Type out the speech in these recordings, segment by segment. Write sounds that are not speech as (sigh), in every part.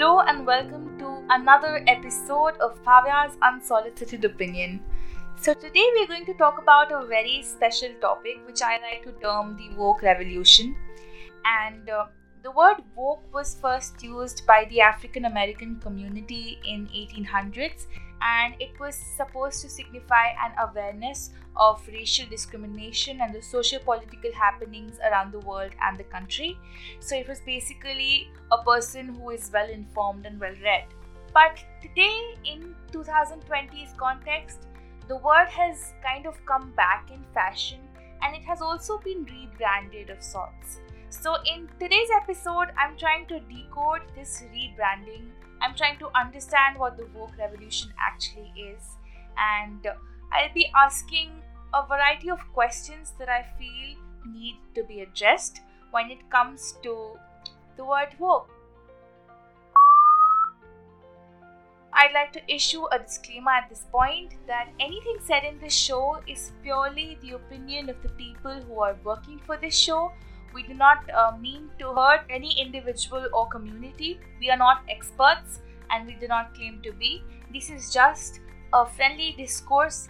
Hello and welcome to another episode of Bhavya's Unsolicited Opinion. So, today we're going to talk about a very special topic which I like to term the woke revolution. And uh, the word woke was first used by the African American community in 1800s and it was supposed to signify an awareness of racial discrimination and the socio-political happenings around the world and the country. So it was basically a person who is well informed and well read. But today in 2020's context, the word has kind of come back in fashion and it has also been rebranded of sorts. So, in today's episode, I'm trying to decode this rebranding. I'm trying to understand what the woke revolution actually is, and I'll be asking a variety of questions that I feel need to be addressed when it comes to the word woke. I'd like to issue a disclaimer at this point that anything said in this show is purely the opinion of the people who are working for this show we do not uh, mean to hurt any individual or community. We are not experts and we do not claim to be. This is just a friendly discourse.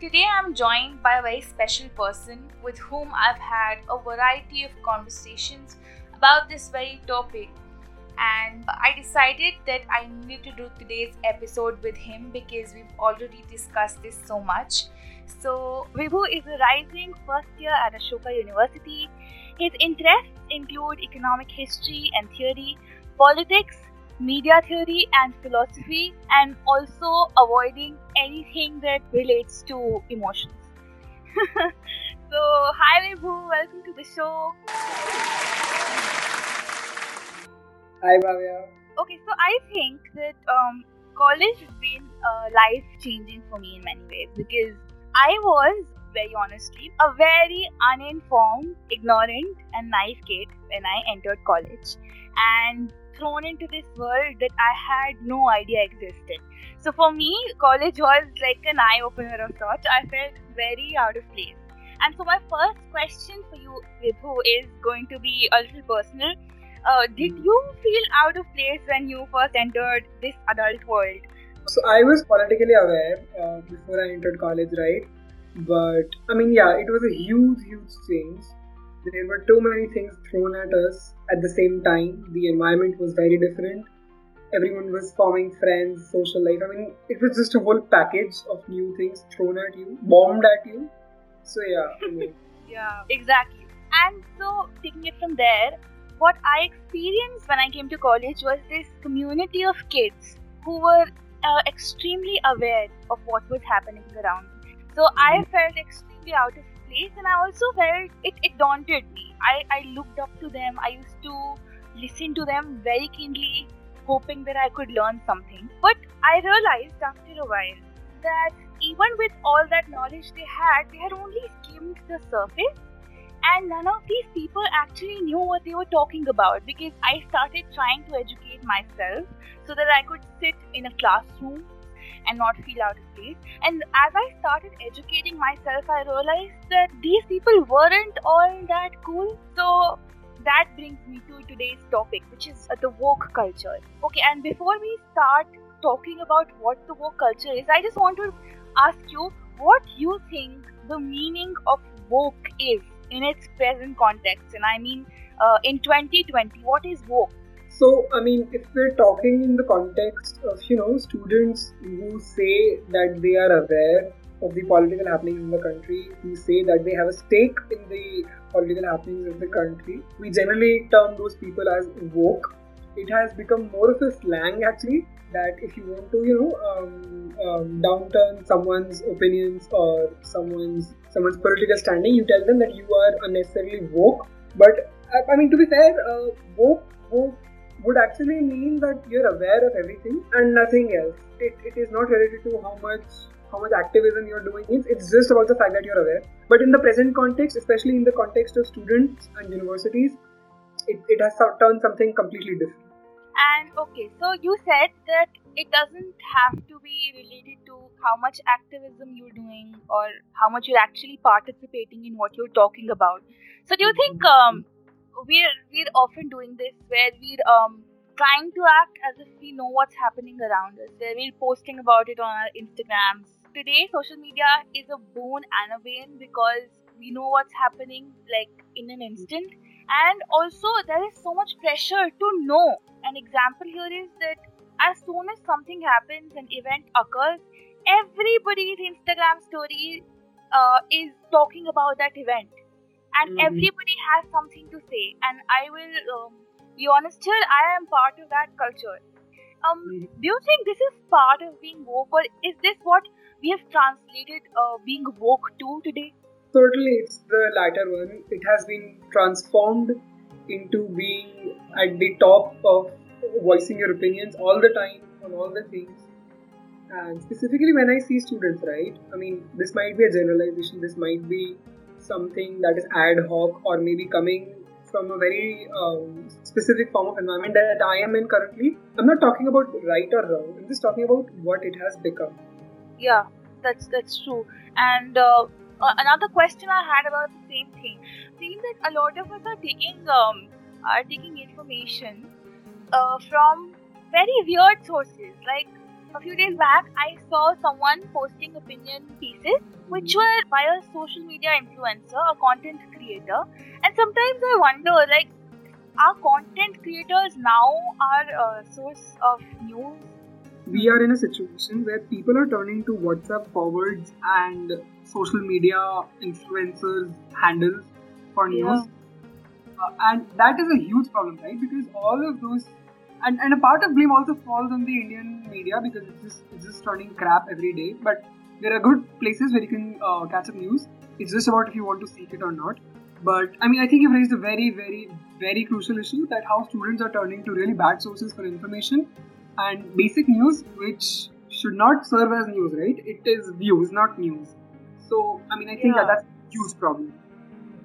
Today I'm joined by a very special person with whom I've had a variety of conversations about this very topic and I decided that I needed to do today's episode with him because we've already discussed this so much. So, Vibhu is a rising first year at Ashoka University. His interests include economic history and theory, politics, media theory, and philosophy, and also avoiding anything that relates to emotions. (laughs) so, hi Vibhu, welcome to the show. Hi, Bhavya. Okay, so I think that um, college has been uh, life changing for me in many ways because I was, very honestly, a very uninformed, ignorant, and naive kid when I entered college and thrown into this world that I had no idea existed. So for me, college was like an eye opener of sorts. I felt very out of place. And so my first question for you, Vibhu, is going to be a little personal uh, did you feel out of place when you first entered this adult world? So I was politically aware uh, before I entered college, right? But I mean, yeah, it was a huge, huge change. There were too many things thrown at us at the same time. The environment was very different. Everyone was forming friends, social life. I mean, it was just a whole package of new things thrown at you, bombed at you. So yeah. I mean. (laughs) yeah, exactly. And so taking it from there, what I experienced when I came to college was this community of kids who were uh, extremely aware of what was happening around. Me. So I mm-hmm. felt extremely out of place, and I also felt it, it daunted me. I, I looked up to them, I used to listen to them very keenly, hoping that I could learn something. But I realized after a while that even with all that knowledge they had, they had only skimmed the surface and none of these people actually knew what they were talking about because I started trying to educate myself so that I could sit in a classroom and not feel out of place. And as I started educating myself, I realized that these people weren't all that cool. So that brings me to today's topic, which is uh, the woke culture. Okay, and before we start talking about what the woke culture is, I just want to ask you what you think the meaning of woke is in its present context. And i mean uh, in 2020 what is woke? So i mean if we're talking in the context of you know students who say that they are aware of the political happenings in the country who say that they have a stake in the political happenings of the country we generally term those people as woke it has become more of a slang actually that if you want to you know um, um, downturn someone's opinions or someone's someone's political standing you tell them that you are unnecessarily woke. But i mean to be fair uh, woke, woke would actually mean that you're aware of everything and nothing else. It, it is not related to how much how much activism you're doing. It's, it's just about the fact that you're aware. But in the present context especially in the context of students and universities it, it has turned something completely different and okay, so you said that it doesn't have to be related to how much activism you're doing or how much you're actually participating in what you're talking about. So do you think um, we're we're often doing this where we're um trying to act as if we know what's happening around us. Where we're posting about it on our Instagrams. Today, social media is a boon and a bane because we know what's happening like in an instant, and also there is so much pressure to know. An example here is that as soon as something happens, an event occurs, everybody's Instagram story uh, is talking about that event and mm-hmm. everybody has something to say and i will um, be honest here i am part of that culture um, mm-hmm. do you think this is part of being woke or is this what we have translated uh, being woke to today certainly it's the latter one it has been transformed into being at the top of voicing your opinions all the time on all the things and specifically when i see students right i mean this might be a generalization this might be something that is ad hoc or maybe coming from a very um, specific form of environment that I am in currently. I'm not talking about right or wrong. I'm just talking about what it has become. Yeah, that's that's true. And uh, uh, another question I had about the same thing. Seems that a lot of us are taking um, are taking information uh, from very weird sources. Like a few days back, I saw someone posting opinion pieces which were by a social media influencer, a content creator. And sometimes I wonder, like, are content creators now our uh, source of news? We are in a situation where people are turning to WhatsApp forwards and social media influencers handles for news. Yeah. Uh, and that is a huge problem, right? Because all of those and, and a part of blame also falls on the Indian media because it's just it's just turning crap every day. But there are good places where you can uh, catch up news. It's just about if you want to seek it or not. But I mean, I think you've raised a very, very, very crucial issue that how students are turning to really bad sources for information and basic news, which should not serve as news, right? It is views, not news. So, I mean, I think yeah. that that's a huge problem.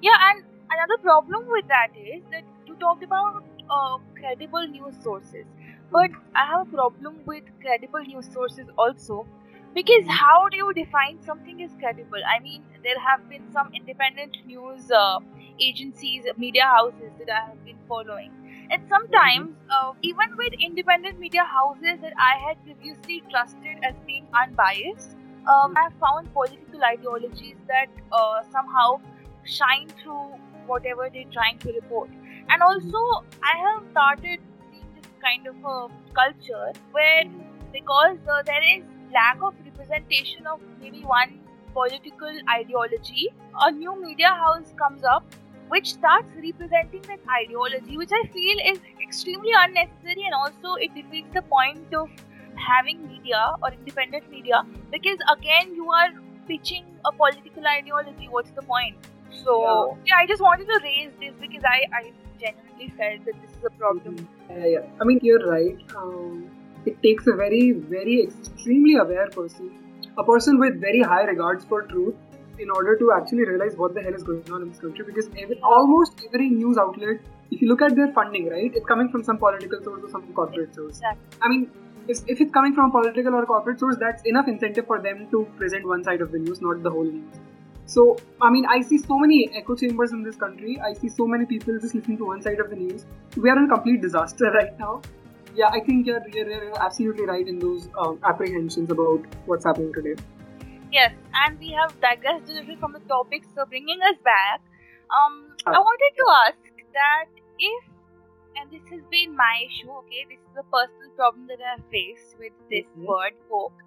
Yeah, and another problem with that is that you talked about uh, credible news sources, but I have a problem with credible news sources also because how do you define something as credible? I mean, there have been some independent news uh, agencies, media houses that I have been following. And sometimes, uh, even with independent media houses that I had previously trusted as being unbiased, um, I have found political ideologies that uh, somehow shine through whatever they're trying to report. And also, I have started seeing this kind of a culture where, because uh, there is lack of representation of maybe one political ideology, a new media house comes up which starts representing that ideology, which I feel is extremely unnecessary and also it defeats the point of having media or independent media because again you are pitching a political ideology. What's the point? So yeah, yeah I just wanted to raise this because I, I genuinely felt that this is a problem. Yeah, yeah. I mean you're right. Um, it takes a very, very extremely aware person, a person with very high regards for truth, in order to actually realize what the hell is going on in this country. Because every, almost every news outlet, if you look at their funding, right, it's coming from some political source or some corporate source. Exactly. I mean, if, it's coming from a political or corporate source, that's enough incentive for them to present one side of the news, not the whole news. So, I mean, I see so many echo chambers in this country. I see so many people just listening to one side of the news. We are in a complete disaster (laughs) right now yeah, I think you're, you're, you're absolutely right in those um, apprehensions about what's happening today. Yes, and we have digressed a little from the topic, so bringing us back, um, I wanted to ask that if, and this has been my issue, okay, this is a personal problem that I have faced with this mm-hmm. word woke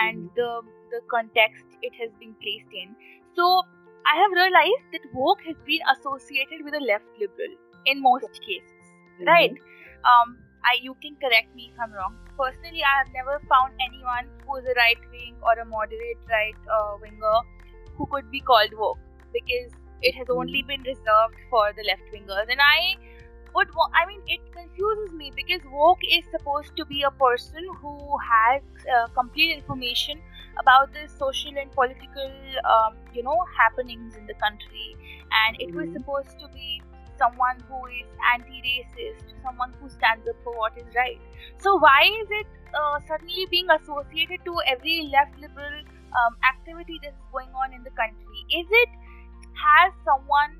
and mm-hmm. the the context it has been placed in. So I have realized that woke has been associated with a left liberal in most cases, mm-hmm. right? Um, I, you can correct me if I'm wrong. Personally, I have never found anyone who is a right wing or a moderate right uh, winger who could be called woke because it has only been reserved for the left wingers. And I would, I mean, it confuses me because woke is supposed to be a person who has uh, complete information about the social and political, um, you know, happenings in the country, and it was mm-hmm. supposed to be someone who is anti-racist, someone who stands up for what is right. So why is it uh, suddenly being associated to every left liberal um, activity that is going on in the country? Is it has someone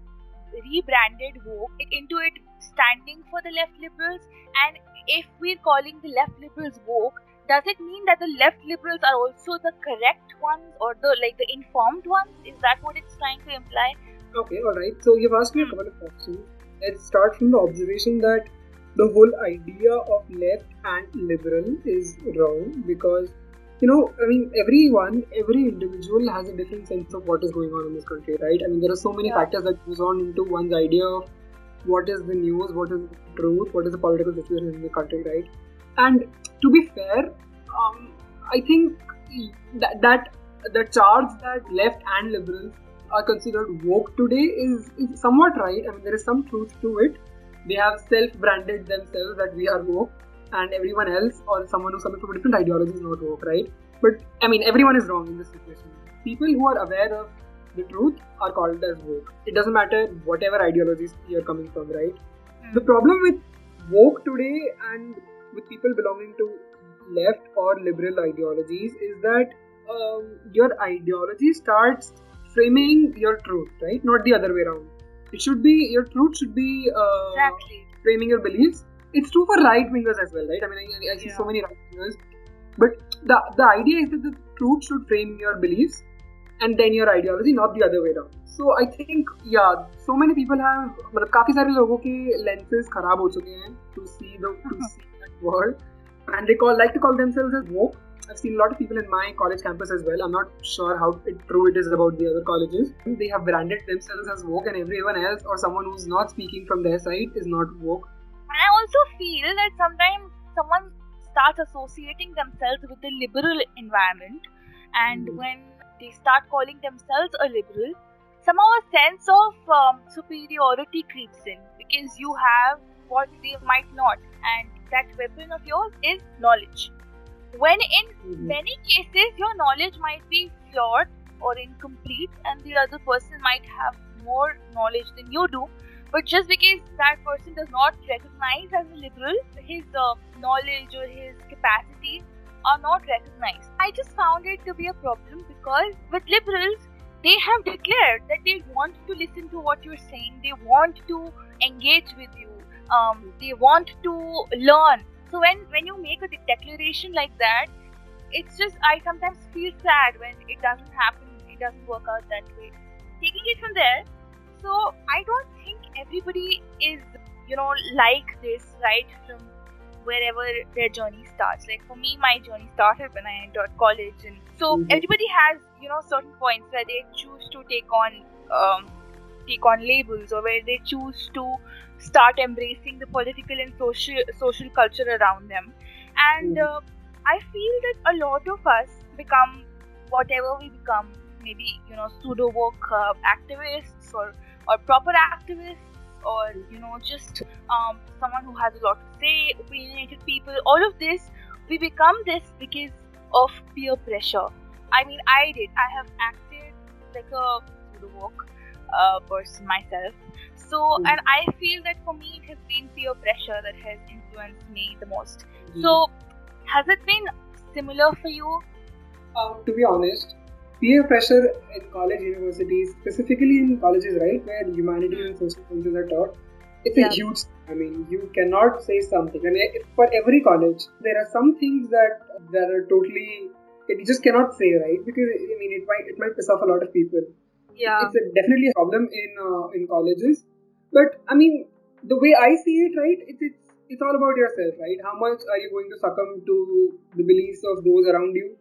rebranded woke into it standing for the left liberals? And if we're calling the left liberals woke does it mean that the left liberals are also the correct ones or the like the informed ones? Is that what it's trying to imply? Okay all right. So you've asked me a hmm. couple of questions. Let's start from the observation that the whole idea of left and liberal is wrong because you know, I mean, everyone, every individual has a different sense of what is going on in this country, right? I mean, there are so many yeah. factors that goes on into one's idea of what is the news, what is the truth, what is the political situation in the country, right? And to be fair, um, I think that, that the charge that left and liberals are considered woke today is, is somewhat right. I mean, there is some truth to it. They have self-branded themselves that we are woke and everyone else or someone who's coming from a different ideology is not woke, right? But I mean, everyone is wrong in this situation. People who are aware of the truth are called as woke. It doesn't matter whatever ideologies you're coming from, right? Mm. The problem with woke today and with people belonging to left or liberal ideologies is that um, your ideology starts framing your truth, right? Not the other way around. It should be your truth should be uh, exactly. framing your beliefs, it's true for right wingers as well, right? I mean, I, I see yeah. so many right wingers, but the the idea is that the truth should frame your beliefs and then your ideology, not the other way around. So I think yeah, so many people have मतलब काफी सारे लोगों के lenses खराब हो चुके हैं to see the to (laughs) see that world, and they call like to call themselves as woke. I've seen a lot of people in my college campus as well. I'm not sure how it, true it is about the other colleges. They have branded themselves as woke, and everyone else or someone who's not speaking from their side is not woke. And I also feel that sometimes someone starts associating themselves with the liberal environment, and mm. when they start calling themselves a liberal, somehow a sense of um, superiority creeps in because you have what they might not, and that weapon of yours is knowledge. When in mm-hmm. many cases, your knowledge might be flawed or incomplete, and the other person might have more knowledge than you do, but just because that person does not recognize as a liberal, his uh, knowledge or his capacities are not recognized. I just found it to be a problem because with liberals, they have declared that they want to listen to what you're saying, they want to engage with you, um, they want to learn. So when when you make a declaration like that, it's just I sometimes feel sad when it doesn't happen, it doesn't work out that way. Taking it from there, so I don't think everybody is, you know, like this right from wherever their journey starts. Like for me, my journey started when I entered college, and so mm-hmm. everybody has, you know, certain points where they choose to take on, um, take on labels, or where they choose to start embracing the political and social social culture around them. And mm-hmm. uh, I feel that a lot of us become whatever we become. Maybe you know, pseudo woke uh, activists or or proper activists or you know just um, someone who has a lot to say opinionated people all of this we become this because of peer pressure. I mean i did. I have acted like a pseudo woke uh, person myself. So mm. and i feel that for me it has been peer pressure that has influenced me the most. Mm. so has it been similar for you? Uh, to be honest peer pressure in college universities, specifically in colleges, right, where humanities and social sciences are taught, it's yeah. a huge. I mean, you cannot say something. I mean, for every college, there are some things that that are totally you just cannot say, right? Because I mean, it might it might piss off a lot of people. Yeah, it's a, definitely a problem in uh, in colleges. But I mean, the way I see it, right, it's, it's it's all about yourself, right? How much are you going to succumb to the beliefs of those around you?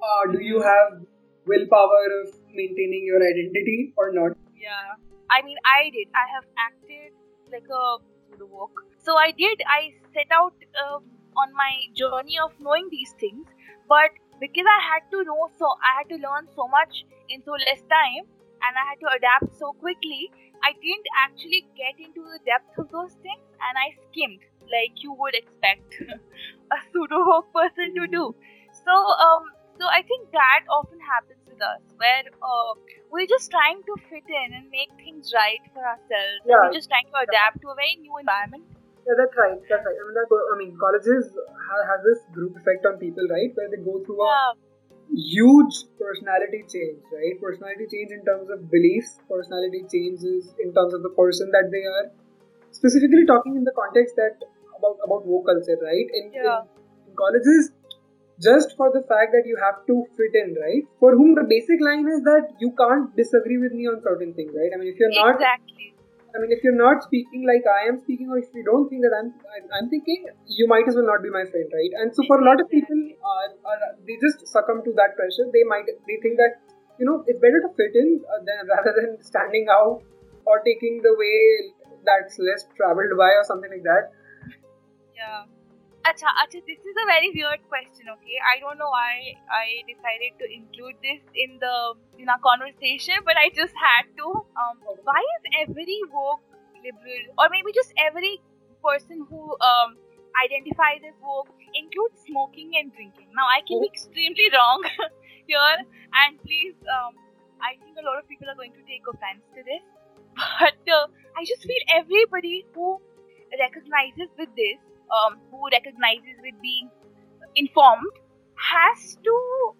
Uh, do you mm-hmm. have willpower of maintaining your identity or not. Yeah. I mean, I did. I have acted like a woke. So I did. I set out uh, on my journey of knowing these things, but because I had to know, so I had to learn so much in so less time, and I had to adapt so quickly. I didn't actually get into the depth of those things, and I skimmed like you would expect (laughs) a pseudo person to do. So um, so I think that often happens with us, where uh, we're just trying to fit in and make things right for ourselves. Yeah. We're just trying to adapt to a very new environment. Yeah, that's right. That's right. I mean, I mean, colleges have, have this group effect on people, right? Where they go through yeah. a huge personality change, right? Personality change in terms of beliefs, personality changes in terms of the person that they are. Specifically talking in the context that about about woke culture, right? In, yeah. in, in colleges, just for the fact that you have to fit in, right? For whom the basic line is that you can't disagree with me on certain things, right? I mean, if you're not exactly. I mean, if you're not speaking like I am speaking, or if you don't think that I'm, I'm thinking, you might as well not be my friend, right? And so, for a lot of people, uh, uh, they just succumb to that pressure. They might, they think that, you know, it's better to fit in uh, than (laughs) rather than standing out or taking the way that's less traveled by or something like that. Yeah. Acha, acha, this is a very weird question, okay? I don't know why I decided to include this in the in our conversation, but I just had to. Um, why is every woke liberal, or maybe just every person who um, identifies as woke, includes smoking and drinking? Now, I can be extremely wrong (laughs) here, and please, um, I think a lot of people are going to take offense to this, (laughs) but uh, I just feel everybody who recognizes with this um, who recognizes with being informed has to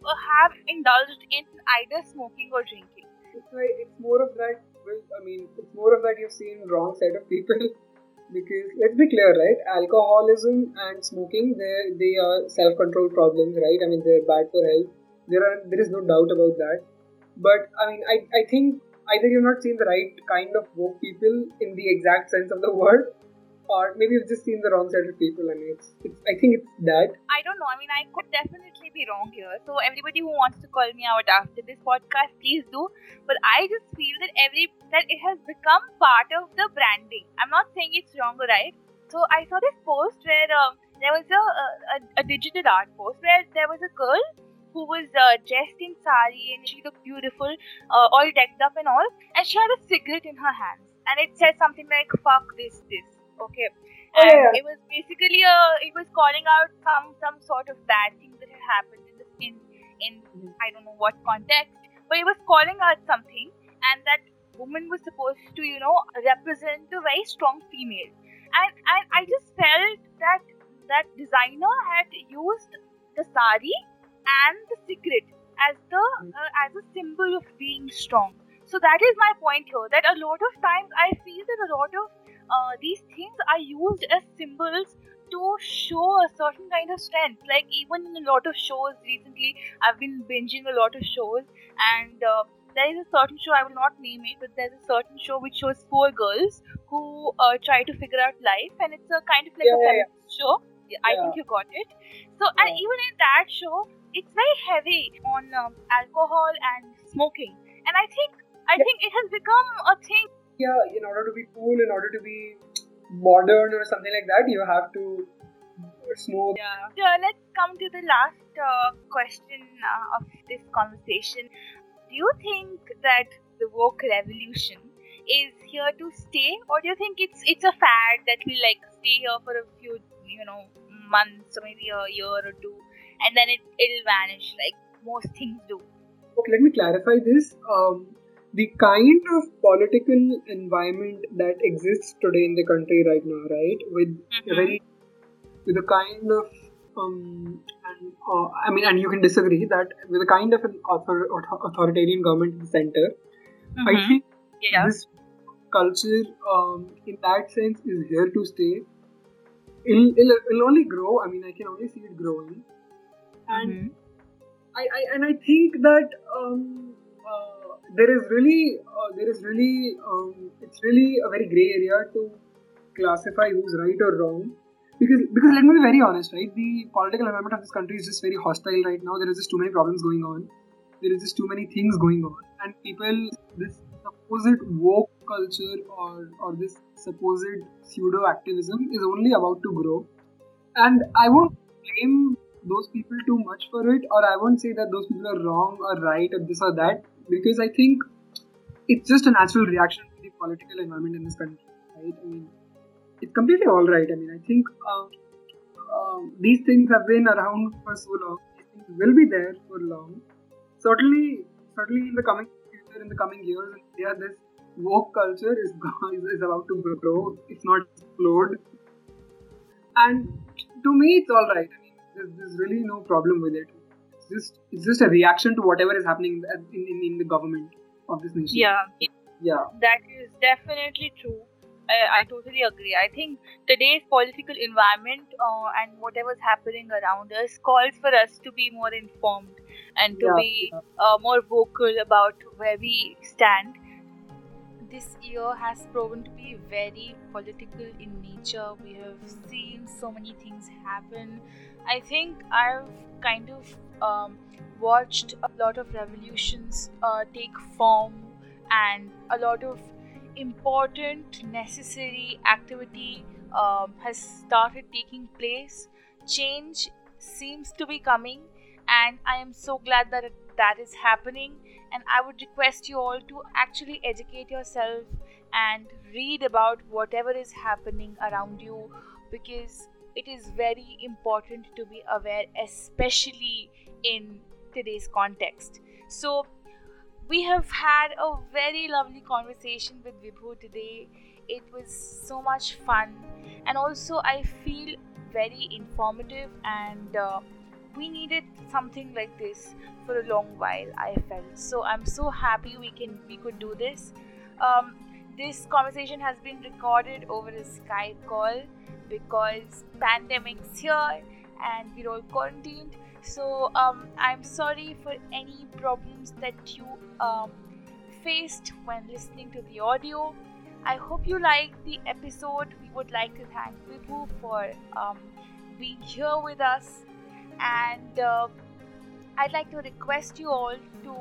uh, have indulged in either smoking or drinking. It's like it's more of that. Well, I mean, it's more of that you've seen wrong set of people. (laughs) because let's be clear, right? Alcoholism and smoking, they they are self-control problems, right? I mean, they're bad for health. There are there is no doubt about that. But I mean, I I think either you've not seen the right kind of woke people in the exact sense of the (laughs) word, or maybe you've just seen the wrong set of people. Mean, it's, it's I think it's that. I don't know. I mean, I could definitely be wrong here. So everybody who wants to call me out after this podcast, please do. But I just feel that every that it has become part of the branding. I'm not saying it's wrong or right. So I saw this post where uh, there was a, a, a digital art post where there was a girl who was uh, dressed in sari and she looked beautiful, uh, all decked up and all, and she had a cigarette in her hands, and it said something like "fuck this, this." Okay. Oh, and yeah. it was basically a it was calling out some some sort of bad thing that had happened in the in in Mhm. I don't know what context, but it was calling out something and that woman was supposed to, you know, represent a very strong female. And and I just felt that that designer had used the sari and the cigarette as the uh, as a symbol of being strong. So that is my point here. That a lot of times I feel that a lot of uh, these things are used as symbols to show a certain kind of strength. Like even in a lot of shows recently, I've been binging a lot of shows, and uh, there is a certain show I will not name it, but there's a certain show which shows four girls who uh, try to figure out life, and it's a kind of like Yeah, a yeah, feminist show. Yeah, I think you got it. So, and even in that show, it's very heavy on um, alcohol and smoking, and I think I Yeah. think it has become a thing Yeah, in order to be cool, in order to be modern or something like that, you have to smoke. Yeah. So let's come to the last uh, question uh, of this conversation. Do you think that the woke revolution is here to stay, or do you think it's it's a fad that will like stay here for a few, you know, months or maybe a year or two, and then it it'll vanish like most things do? Okay, let me clarify this. Um, the kind of political environment that exists today in the country right now, right, with a Mhm. very, with a kind of, um, and uh, I mean, and you can disagree that with a kind of an author, author- authoritarian government in the center, I Mhm. think Yeah. this culture, um, in that sense, is here to stay. It'll, it'll, it'll only grow. I mean, I can only see it growing, and Mhm. I, I and I think that um, uh, there is really uh, there is really um, it's really a very gray area to classify who's right or wrong. Because because let me be very honest right? The political environment of this country is just very hostile right now. There is just too many problems going on. There is just too many things going on. And people this supposed woke culture or or this supposed pseudo activism is only about to grow. And I won't blame those people too much for it, or I won't say that those people are wrong or right or this or that, because I think it's just a natural reaction to the political environment in this country, right? I mean, it's completely all right. I mean, I think um, um, these things have been around for so long. These things will be there for long. Certainly, certainly in the coming future, in the coming years, yeah, this woke culture is, (laughs) is, is about to grow, if not explode. And to me, it's all right. I mean, there's, there's really no problem with it. It's just it's just a reaction to whatever is happening in, in, in the government of this nation. Yeah. Yeah. That is definitely true. I, I totally agree. I think today's political environment uh, and whatever's happening around us calls for us to be more informed and to Yeah, be uh, more vocal about where we stand. This year has proven to be very political in nature. We have seen so many things happen. I think I've kind of um, watched a lot of revolutions uh, take form and a lot of important, necessary activity um, has started taking place. Change seems to be coming, and I am so glad that it, that is happening. And I would request you all to actually educate yourself and read about whatever is happening around you because it is very important to be aware, especially in today's context. So, we have had a very lovely conversation with Vibhu today. It was so much fun, and also I feel very informative. And uh, we needed something like this for a long while. I felt so. I'm so happy we can we could do this. Um, this conversation has been recorded over a Skype call because pandemic's here and we're all quarantined. So um, i'm sorry for any problems that you um, faced when listening to the audio. I hope you liked the episode. We would like to thank Vibhu for um, being here with us. And uh, i'd like to request you all to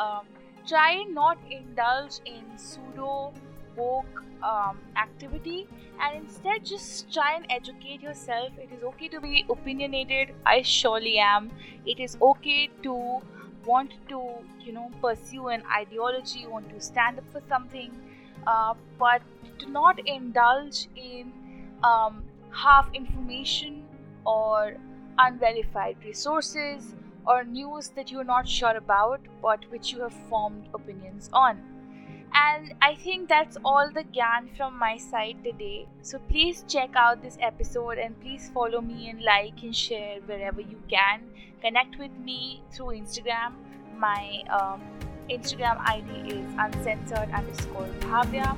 um, try not indulge in pseudo woke um, activity and instead just try and educate yourself. It is okay to be opinionated. I surely am. It is okay to want to, you know, pursue an ideology, want to stand up for something, uh, but to not indulge in um, half information or unverified resources or news that you're not sure about but which you have formed opinions on. And I think that's all the gyan from my side today. So please check out this episode and please follow me and like and share wherever you can. Connect with me through Instagram. My um, Instagram ID is uncensored underscore bhavya.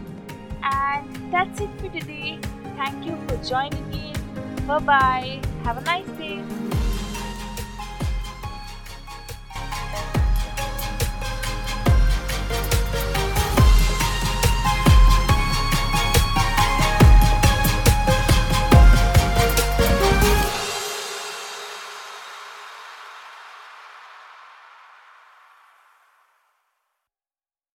And that's it for today. Thank you for joining in. Bye bye. Have a nice day.